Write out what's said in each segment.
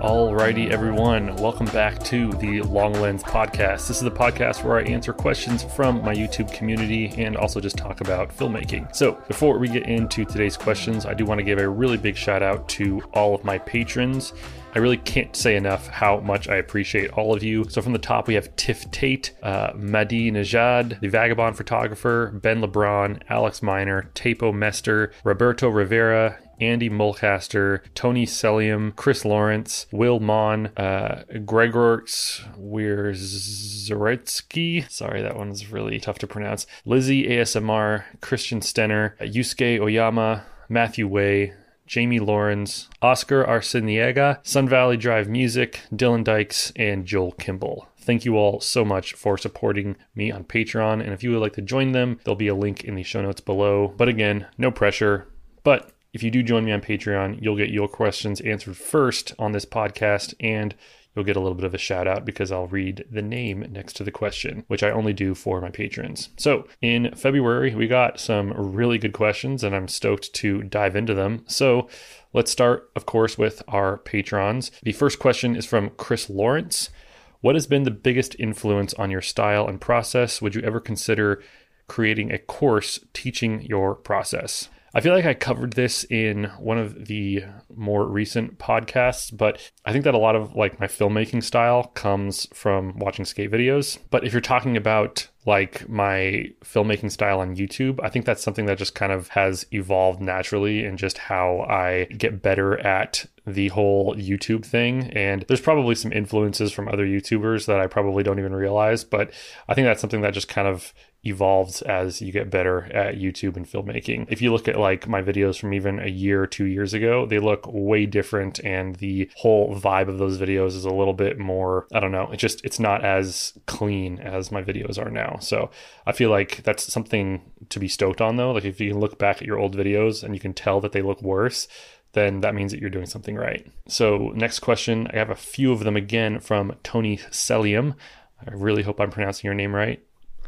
Alrighty, everyone, welcome back to the Long Lens Podcast. This is the podcast where I answer questions from my YouTube community and also just talk about filmmaking. So, before we get into today's questions, I do want to give a really big shout out to all of my patrons. I really can't say enough how much I appreciate all of you. So from the top, we have Tiff Tate, uh, Madi Najad, the Vagabond Photographer, Ben LeBron, Alex Miner, Tapo Mester, Roberto Rivera, Andy Mulcaster, Tony Celium, Chris Lawrence, Will Mon, uh, Gregor Wierzoretsky. Sorry, that one's really tough to pronounce. Lizzie ASMR, Christian Stenner, Yusuke Oyama, Matthew Way, Jamie Lawrence, Oscar Arciniega, Sun Valley Drive Music, Dylan Dykes, and Joel Kimball. Thank you all so much for supporting me on Patreon. And if you would like to join them, there'll be a link in the show notes below. But again, no pressure. But if you do join me on Patreon, you'll get your questions answered first on this podcast and you'll get a little bit of a shout out because I'll read the name next to the question, which I only do for my patrons. So in February, we got some really good questions and I'm stoked to dive into them. So let's start, of course, with our patrons. The first question is from Chris Lawrence. What has been the biggest influence on your style and process? Would you ever consider creating a course teaching your process? I feel like I covered this in one of the more recent podcasts, but I think that a lot of like my filmmaking style comes from watching skate videos. But if you're talking about like my filmmaking style on YouTube, I think that's something that just kind of has evolved naturally and just how I get better at the whole YouTube thing. And there's probably some influences from other YouTubers that I probably don't even realize, but I think that's something that just kind of evolves as you get better at YouTube and filmmaking. If you look at like my videos from even a year two years ago, they look way different and the whole vibe of those videos is a little bit more, I don't know, it just it's not as clean as my videos are now. So I feel like that's something to be stoked on though. Like if you can look back at your old videos and you can tell that they look worse, then that means that you're doing something right. So, next question, I have a few of them again from Tony Celium. I really hope I'm pronouncing your name right.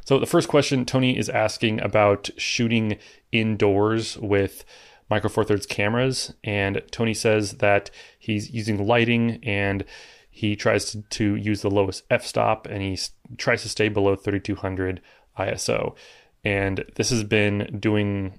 So, the first question Tony is asking about shooting indoors with Micro Four Thirds cameras. And Tony says that he's using lighting and he tries to, to use the lowest f stop and he tries to stay below 3200 ISO. And this has been doing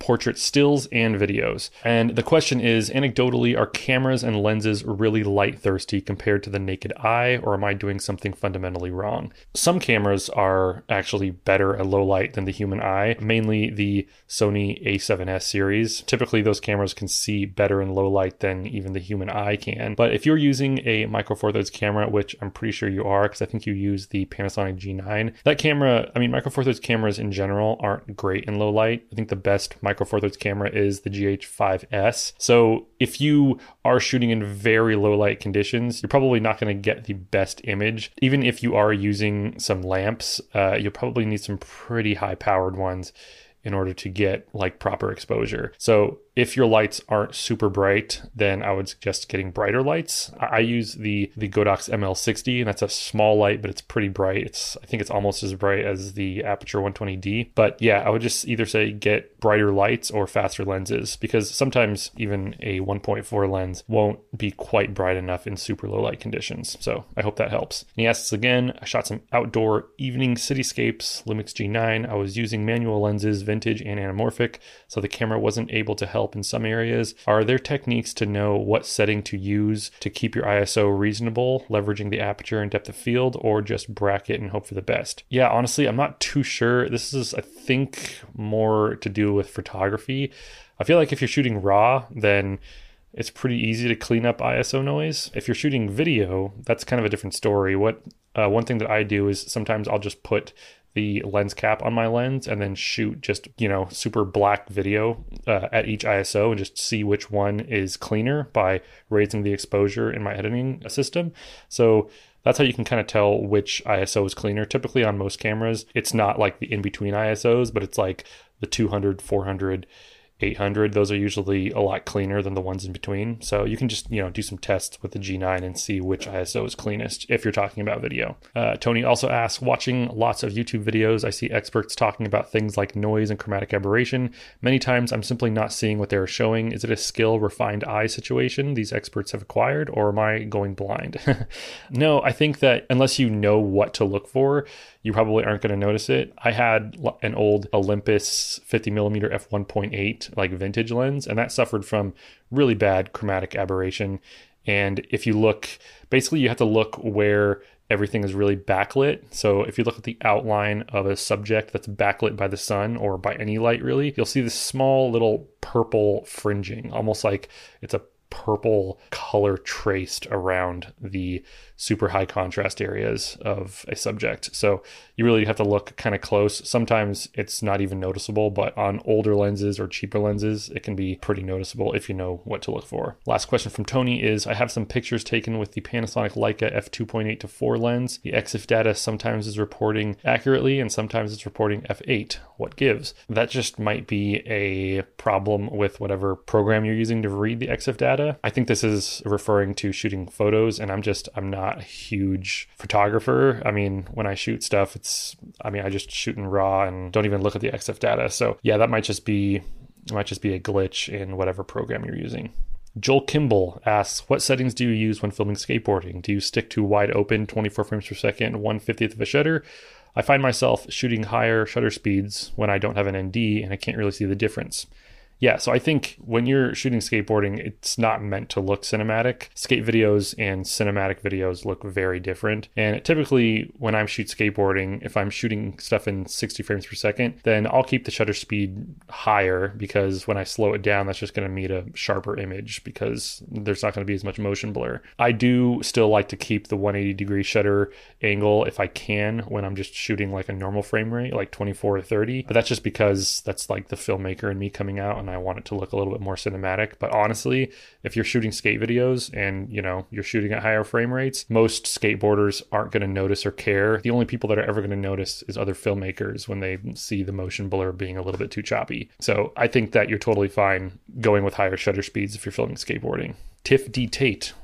portrait stills and videos. And the question is anecdotally, are cameras and lenses really light thirsty compared to the naked eye, or am I doing something fundamentally wrong? Some cameras are actually better at low light than the human eye, mainly the Sony a7S series. Typically, those cameras can see better in low light than even the human eye can. But if you're using a Micro Four Thirds camera, which I'm pretty sure you are, because I think you use the Panasonic G9, that camera, I mean, Micro Four Thirds cameras in general aren't great in low light. I think the best Micro Four Thirds camera is the GH5S. So if you are shooting in very low light conditions, you're probably not going to get the best image. Even if you are using some lamps, uh, you'll probably need some pretty high powered ones in order to get like proper exposure. So if your lights aren't super bright, then I would suggest getting brighter lights. I use the the Godox ML60, and that's a small light, but it's pretty bright. It's I think it's almost as bright as the Aputure 120D. But yeah, I would just either say get brighter lights or faster lenses because sometimes even a 1.4 lens won't be quite bright enough in super low light conditions. So I hope that helps. And he asks again, I shot some outdoor evening cityscapes, Lumix G9. I was using manual lenses, vintage and anamorphic, so the camera wasn't able to help help in some areas. Are there techniques to know what setting to use to keep your ISO reasonable, leveraging the aperture and depth of field, or just bracket and hope for the best? Yeah, honestly, I'm not too sure. This is, I think, more to do with photography. I feel like if you're shooting raw, then it's pretty easy to clean up ISO noise. If you're shooting video, that's kind of a different story. What uh, one thing that I do is sometimes I'll just put the lens cap on my lens and then shoot just you know super black video uh, at each ISO and just see which one is cleaner by raising the exposure in my editing system. So that's how you can kind of tell which ISO is cleaner. Typically on most cameras, it's not like the in between ISOs, but it's like the 200, 400 800. Those are usually a lot cleaner than the ones in between. So you can just, you know, do some tests with the G9 and see which ISO is cleanest if you're talking about video. Uh, Tony also asks, watching lots of YouTube videos, I see experts talking about things like noise and chromatic aberration. Many times I'm simply not seeing what they're showing. Is it a skill, refined eye situation these experts have acquired, or am I going blind? no, I think that unless you know what to look for, you probably aren't going to notice it. I had an old Olympus 50 millimeter f1.8 like vintage lens, and that suffered from really bad chromatic aberration. And if you look, basically, you have to look where everything is really backlit. So if you look at the outline of a subject that's backlit by the sun or by any light, really, you'll see this small little purple fringing, almost like it's a purple color traced around the super high contrast areas of a subject. So you really have to look kind of close. Sometimes it's not even noticeable, but on older lenses or cheaper lenses, it can be pretty noticeable if you know what to look for. Last question from Tony is I have some pictures taken with the Panasonic Leica f2.8 to 4 lens. The EXIF data sometimes is reporting accurately and sometimes it's reporting f8. What gives? That just might be a problem with whatever program you're using to read the EXIF data. I think this is referring to shooting photos and I'm just I'm not not a huge photographer. I mean, when I shoot stuff, it's, I mean, I just shoot in RAW and don't even look at the EXIF data. So yeah, that might just be, it might just be a glitch in whatever program you're using. Joel Kimball asks, What settings do you use when filming skateboarding? Do you stick to wide open 24 frames per second, 150th of a shutter? I find myself shooting higher shutter speeds when I don't have an ND and I can't really see the difference. Yeah, so I think when you're shooting skateboarding, it's not meant to look cinematic. Skate videos and cinematic videos look very different. And typically, when I shoot skateboarding, if I'm shooting stuff in 60 frames per second, then I'll keep the shutter speed higher because when I slow it down, that's just going to meet a sharper image because there's not going to be as much motion blur. I do still like to keep the 180 degree shutter angle if I can when I'm just shooting like a normal frame rate, like 24 or 30. But that's just because that's like the filmmaker and me coming out and I want it to look a little bit more cinematic. But honestly, if you're shooting skate videos and you know you're shooting at higher frame rates, most skateboarders aren't going to notice or care. The only people that are ever going to notice is other filmmakers when they see the motion blur being a little bit too choppy. So I think that you're totally fine going with higher shutter speeds if you're filming skateboarding. Tiff D. Tate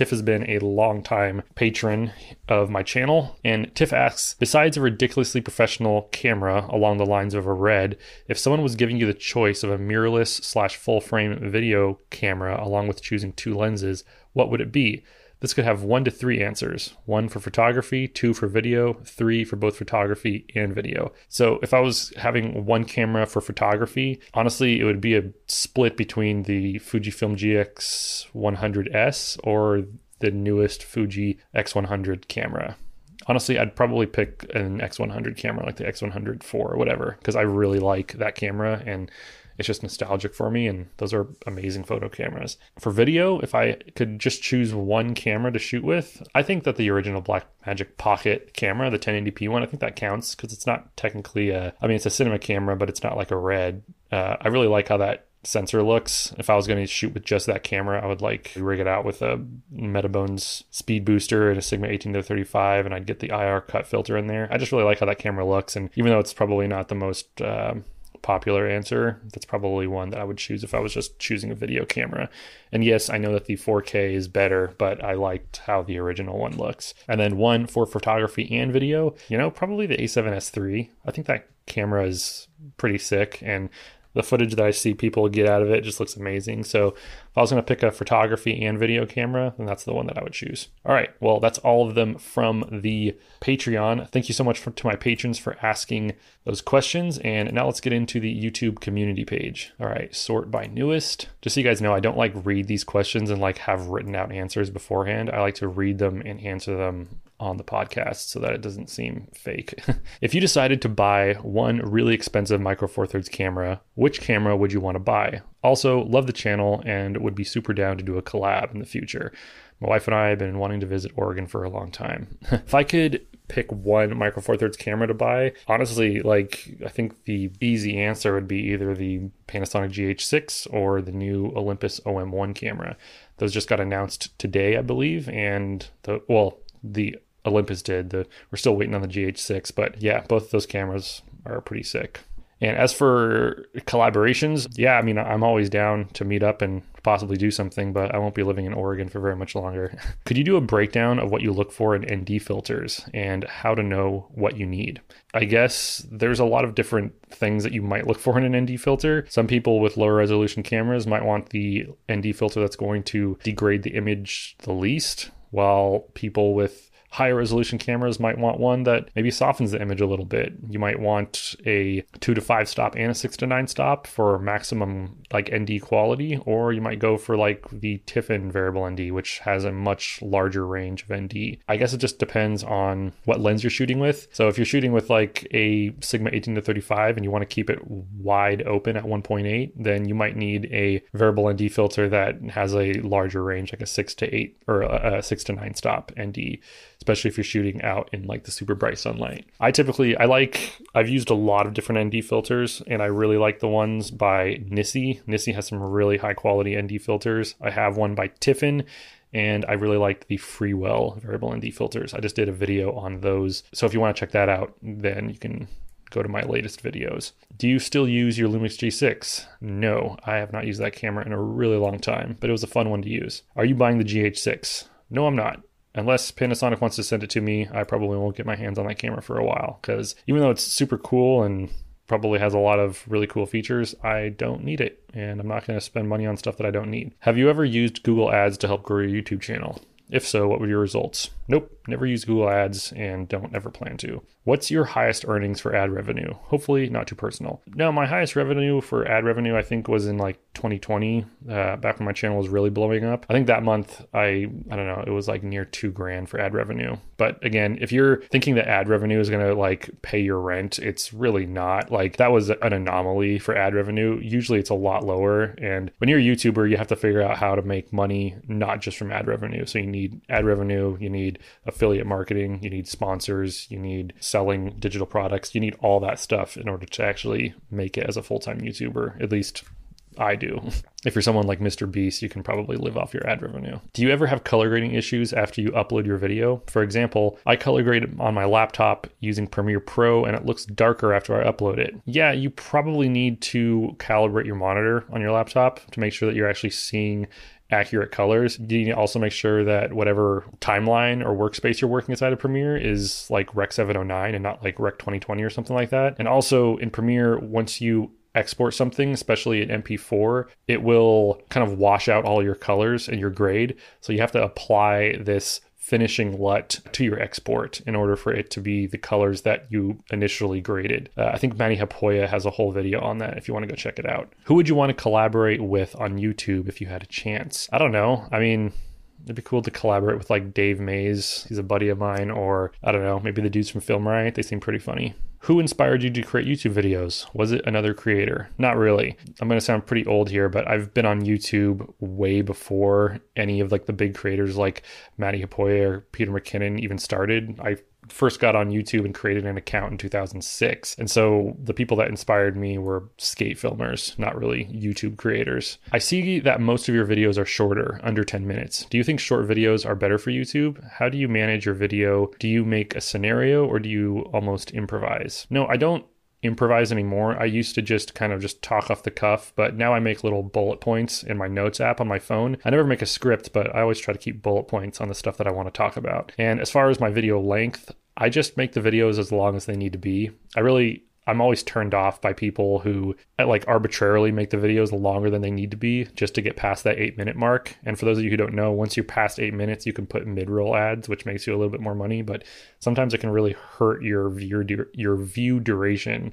Tiff has been a long time patron of my channel. And Tiff asks Besides a ridiculously professional camera along the lines of a Red, if someone was giving you the choice of a mirrorless slash full frame video camera along with choosing two lenses, what would it be? This could have one to three answers one for photography, two for video, three for both photography and video. So if I was having one camera for photography, honestly, it would be a split between the Fujifilm GX 100S or the newest Fuji X100 camera honestly, I'd probably pick an X100 camera, like the X100 IV or whatever, because I really like that camera and it's just nostalgic for me and those are amazing photo cameras for video if i could just choose one camera to shoot with i think that the original blackmagic pocket camera the 1080p one i think that counts because it's not technically a i mean it's a cinema camera but it's not like a red uh, i really like how that sensor looks. If I was going to shoot with just that camera, I would like rig it out with a Metabones speed booster and a Sigma 18 to 35, and I'd get the IR cut filter in there. I just really like how that camera looks, and even though it's probably not the most um, popular answer. That's probably one that I would choose if I was just choosing a video camera. And yes, I know that the 4K is better, but I liked how the original one looks. And then one for photography and video, you know, probably the A7S III. I think that camera is pretty sick and the footage that I see people get out of it just looks amazing. So if I was going to pick a photography and video camera, then that's the one that I would choose. All right. Well, that's all of them from the Patreon. Thank you so much for, to my patrons for asking those questions. And now let's get into the YouTube community page. All right. Sort by newest. Just so you guys know, I don't like read these questions and like have written out answers beforehand. I like to read them and answer them on the podcast so that it doesn't seem fake. if you decided to buy one really expensive Micro Four Thirds camera, which camera would you want to buy? Also, love the channel and would be super down to do a collab in the future. My wife and I have been wanting to visit Oregon for a long time. if I could pick one Micro Four Thirds camera to buy, honestly, like I think the easy answer would be either the Panasonic GH6 or the new Olympus OM1 camera. Those just got announced today, I believe, and the well, the Olympus did. The we're still waiting on the GH6, but yeah, both those cameras are pretty sick. And as for collaborations, yeah, I mean, I'm always down to meet up and possibly do something, but I won't be living in Oregon for very much longer. Could you do a breakdown of what you look for in ND filters and how to know what you need? I guess there's a lot of different things that you might look for in an ND filter. Some people with lower resolution cameras might want the ND filter that's going to degrade the image the least, while people with higher resolution cameras might want one that maybe softens the image a little bit. You might want a two to five stop and a six to nine stop for maximum like ND quality, or you might go for like the Tiffen variable ND, which has a much larger range of ND. I guess it just depends on what lens you're shooting with. So if you're shooting with like a Sigma 18 to 35 and you want to keep it wide open at 1.8, then you might need a variable ND filter that has a larger range, like a six to eight or a six to nine stop ND especially if you're shooting out in like the super bright sunlight. I typically I like I've used a lot of different ND filters and I really like the ones by NiSi. NiSi has some really high quality ND filters. I have one by Tiffen and I really like the Freewell variable ND filters. I just did a video on those. So if you want to check that out, then you can go to my latest videos. Do you still use your Lumix G6? No, I have not used that camera in a really long time, but it was a fun one to use. Are you buying the GH6? No, I'm not unless Panasonic wants to send it to me, I probably won't get my hands on that camera for a while because even though it's super cool and probably has a lot of really cool features, I don't need it and I'm not going to spend money on stuff that I don't need. Have you ever used Google Ads to help grow your YouTube channel? If so, what were your results? Nope, never use Google Ads and don't ever plan to. What's your highest earnings for ad revenue? Hopefully, not too personal. No, my highest revenue for ad revenue, I think, was in like 2020, uh, back when my channel was really blowing up. I think that month, I I don't know, it was like near two grand for ad revenue. But again, if you're thinking that ad revenue is gonna like pay your rent, it's really not. Like that was an anomaly for ad revenue. Usually, it's a lot lower. And when you're a YouTuber, you have to figure out how to make money not just from ad revenue. So you need ad revenue, you need affiliate marketing, you need sponsors, you need selling digital products, you need all that stuff in order to actually make it as a full time YouTuber. At least I do. If you're someone like Mr. Beast, you can probably live off your ad revenue. Do you ever have color grading issues after you upload your video? For example, I color grade on my laptop using Premiere Pro and it looks darker after I upload it. Yeah, you probably need to calibrate your monitor on your laptop to make sure that you're actually seeing accurate colors. You need to also make sure that whatever timeline or workspace you're working inside of Premiere is like Rec 709 and not like Rec 2020 or something like that. And also in Premiere, once you export something, especially in MP4, it will kind of wash out all your colors and your grade. So you have to apply this finishing LUT to your export in order for it to be the colors that you initially graded. Uh, I think Matti Haapoja has a whole video on that if you want to go check it out. Who would you want to collaborate with on YouTube if you had a chance? I don't know. I mean, It'd be cool to collaborate with like Dave Mays. He's a buddy of mine, or I don't know, maybe the dudes from Film Riot. They seem pretty funny. Who inspired you to create YouTube videos? Was it another creator? Not really. I'm going to sound pretty old here, but I've been on YouTube way before any of like the big creators like Matti Haapoja or Peter McKinnon even started. I first got on YouTube and created an account in 2006. And so the people that inspired me were skate filmers, not really YouTube creators. I see that most of your videos are shorter, under 10 minutes. Do you think short videos are better for YouTube? How do you manage your video? Do you make a scenario or do you almost improvise? No, I don't improvise anymore. I used to just kind of just talk off the cuff, but now I make little bullet points in my notes app on my phone. I never make a script, but I always try to keep bullet points on the stuff that I want to talk about. And as far as my video length, I just make the videos as long as they need to be. I really I'm always turned off by people who uh, like arbitrarily make the videos longer than they need to be just to get past that eight minute mark. And for those of you who don't know, once you're past eight minutes, you can put mid roll ads, which makes you a little bit more money. But sometimes it can really hurt your view your view duration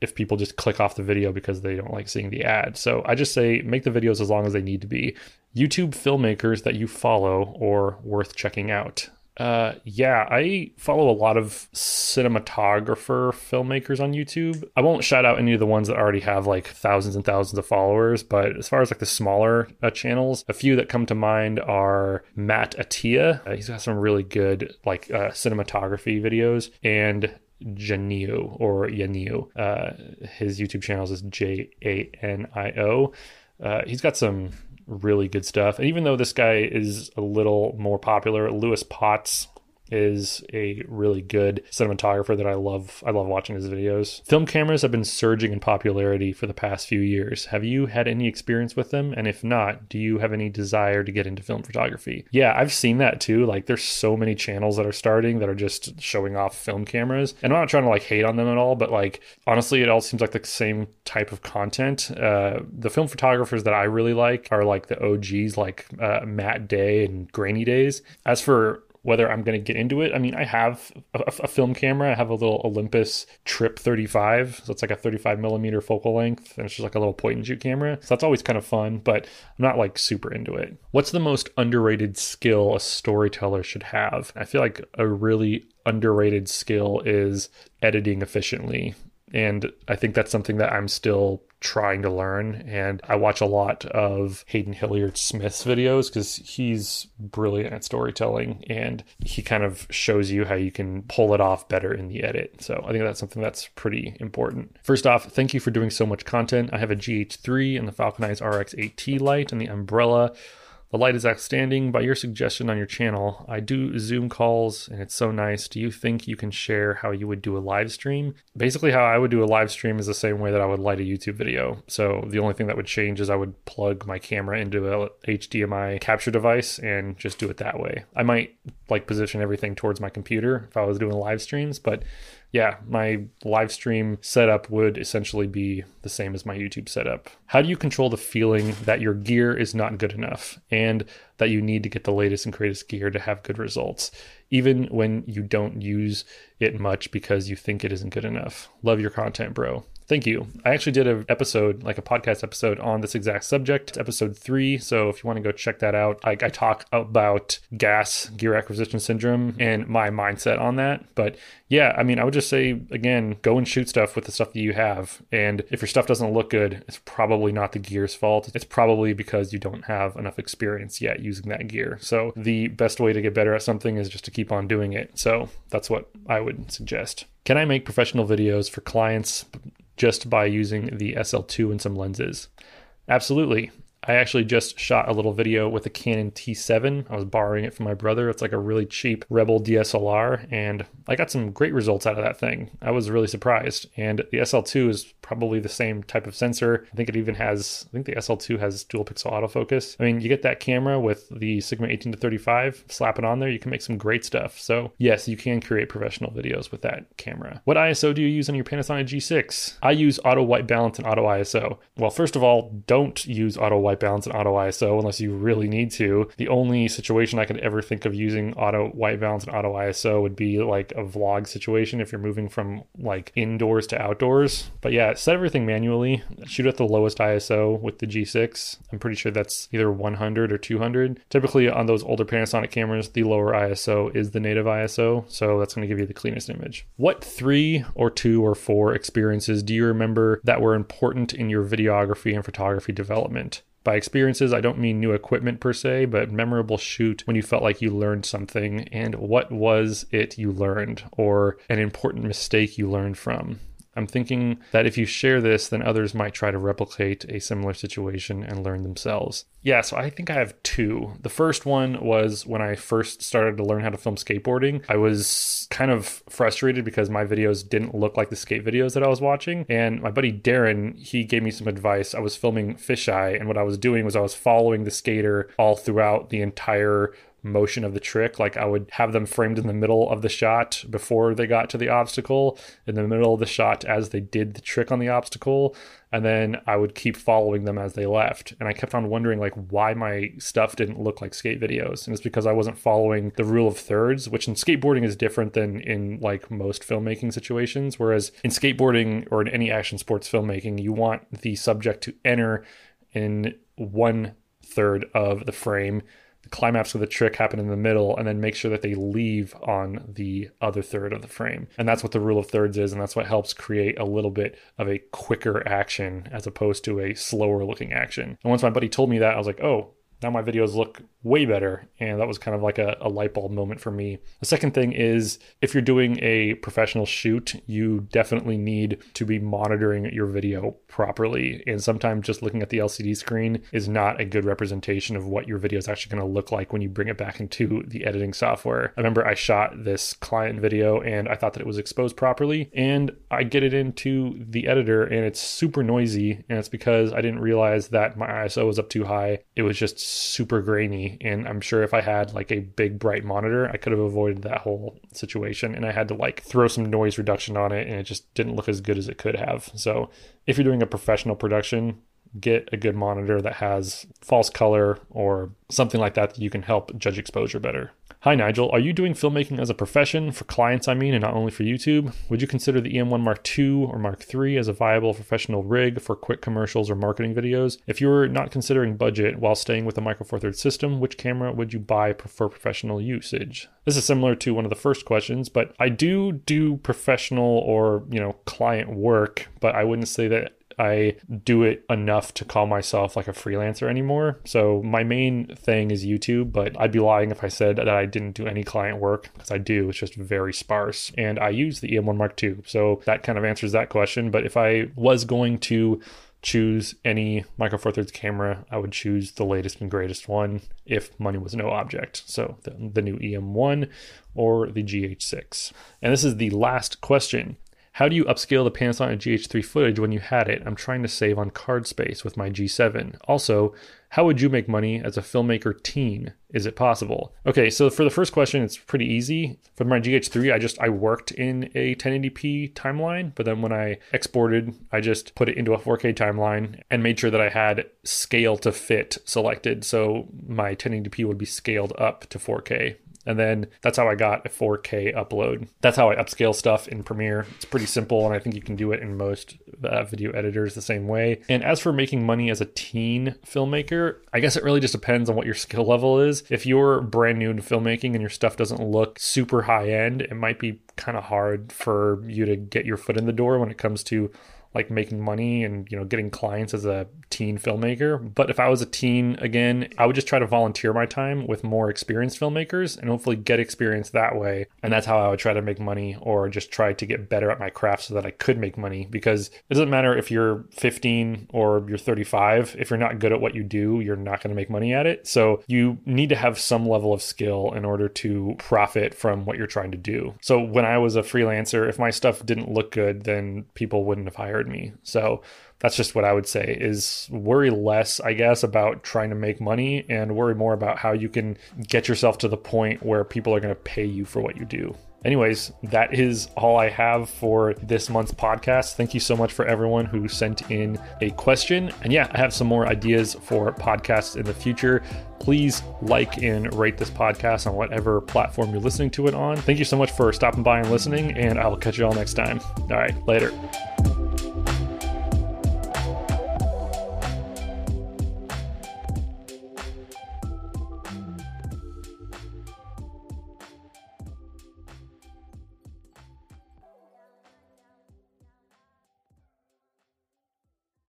if people just click off the video because they don't like seeing the ad. So I just say make the videos as long as they need to be. YouTube filmmakers that you follow or worth checking out. Uh, yeah, I follow a lot of cinematographer filmmakers on YouTube. I won't shout out any of the ones that already have like thousands and thousands of followers, but as far as like the smaller uh, channels, a few that come to mind are Matt Atia. Uh, he's got some really good like uh, cinematography videos and Janio or Yanio. Uh, his YouTube channels is J A N I O. Uh, he's got some really good stuff. And even though this guy is a little more popular, Lewis Potts is a really good cinematographer that I love. I love watching his videos. Film cameras have been surging in popularity for the past few years. Have you had any experience with them? And if not, do you have any desire to get into film photography? Yeah, I've seen that too. Like there's so many channels that are starting that are just showing off film cameras. And I'm not trying to like hate on them at all, but like honestly, it all seems like the same type of content. Uh, the film photographers that I really like are like the OGs, like uh, Matt Day and Grainy Days. As for whether I'm going to get into it. I mean, I have a, a, film camera. I have a little Olympus Trip 35, so it's like a 35 millimeter focal length, and it's just like a little point and shoot camera. So that's always kind of fun, but I'm not like super into it. What's the most underrated skill a storyteller should have? I feel like a really underrated skill is editing efficiently. And I think that's something that I'm still trying to learn. And I watch a lot of Hayden Hillier-Smith's videos because he's brilliant at storytelling and he kind of shows you how you can pull it off better in the edit. So I think that's something that's pretty important. First off, thank you for doing so much content. I have a GH3 and the Falcon Eyes RX8T light and the umbrella the light is outstanding by your suggestion on your channel. I do Zoom calls and it's so nice. Do you think you can share how you would do a live stream? Basically, how I would do a live stream is the same way that I would light a YouTube video. So the only thing that would change is I would plug my camera into a HDMI capture device and just do it that way. I might like position everything towards my computer if I was doing live streams, but yeah, my live stream setup would essentially be the same as my YouTube setup. How do you control the feeling that your gear is not good enough and that you need to get the latest and greatest gear to have good results, even when you don't use it much because you think it isn't good enough? Love your content, bro. Thank you. I actually did an episode, like a podcast episode on this exact subject, episode three. So if you want to go check that out, I, I talk about gas gear acquisition syndrome and my mindset on that. But yeah, I mean, I would just say again, go and shoot stuff with the stuff that you have. And if your stuff doesn't look good, it's probably not the gear's fault. It's probably because you don't have enough experience yet using that gear. So the best way to get better at something is just to keep on doing it. So that's what I would suggest. Can I make professional videos for clients just by using the SL2 and some lenses? Absolutely. I actually just shot a little video with a Canon T7. I was borrowing it from my brother. It's like a really cheap Rebel DSLR, and I got some great results out of that thing. I was really surprised. And the SL2 is probably the same type of sensor. I think it even has, I think the SL2 has dual pixel autofocus. I mean, you get that camera with the Sigma 18 to 35, slap it on there, you can make some great stuff. So, yes, you can create professional videos with that camera. What ISO do you use on your Panasonic G6? I use auto white balance and auto ISO. Well, first of all, don't use auto white balance and auto ISO unless you really need to. The only situation I could ever think of using auto white balance and auto ISO would be like a vlog situation if you're moving from like indoors to outdoors. But yeah, set everything manually. Shoot at the lowest ISO with the G6. I'm pretty sure that's either 100 or 200. Typically on those older Panasonic cameras, the lower ISO is the native ISO, so that's going to give you the cleanest image. What three or two or four experiences do you remember that were important in your videography and photography development? By experiences, I don't mean new equipment per se, but memorable shoot when you felt like you learned something and what was it you learned or an important mistake you learned from. I'm thinking that if you share this, then others might try to replicate a similar situation and learn themselves. Yeah, so I think I have two. The first one was when I first started to learn how to film skateboarding. I was kind of frustrated because my videos didn't look like the skate videos that I was watching. And my buddy Darren, he gave me some advice. I was filming fisheye, and what I was doing was I was following the skater all throughout the entire motion of the trick. Like I would have them framed in the middle of the shot before they got to the obstacle, in the middle of the shot as they did the trick on the obstacle, and then I would keep following them as they left. And I kept on wondering like why my stuff didn't look like skate videos. And it's because I wasn't following the rule of thirds, which in skateboarding is different than in like most filmmaking situations. Whereas in skateboarding or in any action sports filmmaking, you want the subject to enter in one third of the frame climax of the trick happen in the middle and then make sure that they leave on the other third of the frame. And that's what the rule of thirds is. And that's what helps create a little bit of a quicker action as opposed to a slower looking action. And once my buddy told me that, I was like, oh, now my videos look way better. And that was kind of like a, a, light bulb moment for me. The second thing is if you're doing a professional shoot, you definitely need to be monitoring your video properly. And sometimes just looking at the LCD screen is not a good representation of what your video is actually going to look like when you bring it back into the editing software. I remember I shot this client video and I thought that it was exposed properly. And I get it into the editor and it's super noisy. And it's because I didn't realize that my ISO was up too high. It was just super grainy and I'm sure if I had like a big bright monitor, I could have avoided that whole situation. And I had to like throw some noise reduction on it, and it just didn't look as good as it could have. So if you're doing a professional production, get a good monitor that has false color or something like that that you can help judge exposure better. Hi, Nigel. Are you doing filmmaking as a profession for clients, I mean, and not only for YouTube? Would you consider the EM1 Mark II or Mark III as a viable professional rig for quick commercials or marketing videos? If you were not considering budget while staying with a Micro Four Thirds system, which camera would you buy for professional usage? This is similar to one of the first questions, but I do do professional or, you know, client work, but I wouldn't say that I do it enough to call myself like a freelancer anymore. So my main thing is YouTube, but I'd be lying if I said that I didn't do any client work because I do. It's just very sparse. And I use the EM1 Mark II. So that kind of answers that question. But if I was going to choose any Micro Four Thirds camera, I would choose the latest and greatest one if money was no object. So the, the new EM1 or the GH6. And this is the last question. How do you upscale the Panasonic GH3 footage when you had it? I'm trying to save on card space with my G7. Also, how would you make money as a filmmaker teen? Is it possible? Okay, so for the first question, it's pretty easy. For my GH3, I just I worked in a 1080p timeline, but then when I exported, I just put it into a 4K timeline and made sure that I had scale to fit selected. So my 1080p would be scaled up to 4K. And then that's how I got a 4K upload. That's how I upscale stuff in Premiere. It's pretty simple, and I think you can do it in most uh, video editors the same way. And as for making money as a teen filmmaker, I guess it really just depends on what your skill level is. If you're brand new to filmmaking and your stuff doesn't look super high end, it might be kind of hard for you to get your foot in the door when it comes to like making money and you know getting clients as a teen filmmaker. But if i was a teen again i would just try to volunteer my time with more experienced filmmakers and hopefully get experience that way. And that's how i would try to make money or just try to get better at my craft so that i could make money. Because it doesn't matter if you're 15 or you're 35 if you're not good at what you do you're not going to make money at it. So you need to have some level of skill in order to profit from what you're trying to do. So when i was a freelancer if my stuff didn't look good then people wouldn't have hired me so that's just what I would say is worry less, I guess, about trying to make money and worry more about how you can get yourself to the point where people are going to pay you for what you do. Anyways, that is all I have for this month's podcast. Thank you so much for everyone who sent in a question. And yeah, I have some more ideas for podcasts in the future. Please like and rate this podcast on whatever platform you're listening to it on. Thank you so much for stopping by and listening, and I will catch you all next time. All right, later.